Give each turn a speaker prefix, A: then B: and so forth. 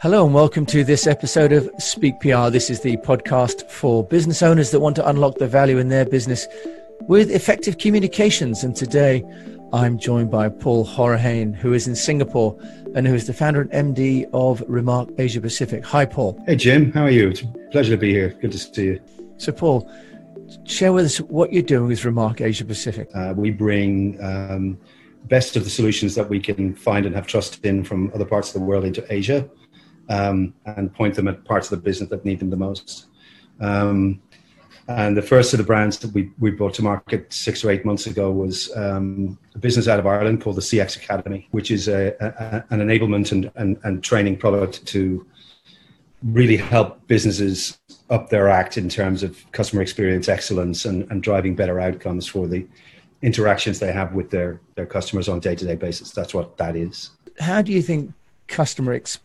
A: Hello and welcome to this episode of Speak PR. This is the podcast for business owners that want to unlock the value in their business with effective communications. And today I'm joined by Paul Hourihane, who is in Singapore and who is the founder and MD of Remark Asia Pacific. Hi, Paul.
B: Hey, Jim. How are you? It's a pleasure to be here. Good to see you.
A: So, Paul, share with us what you're doing with Remark Asia Pacific.
B: Uh, we bring um, best of the solutions that we can find and have trust in from other parts of the world into Asia um, and point them at parts of the business that need them the most. Um, and the first of the brands that we, we brought to market six or eight months ago was um, a business out of Ireland called the CX Academy, which is a, a, an enablement and, and, and training product to really help businesses up their act in terms of customer experience excellence and, and driving better outcomes for the interactions they have with their, their customers on a day to day basis. That's what that is.
A: How do you think customer experience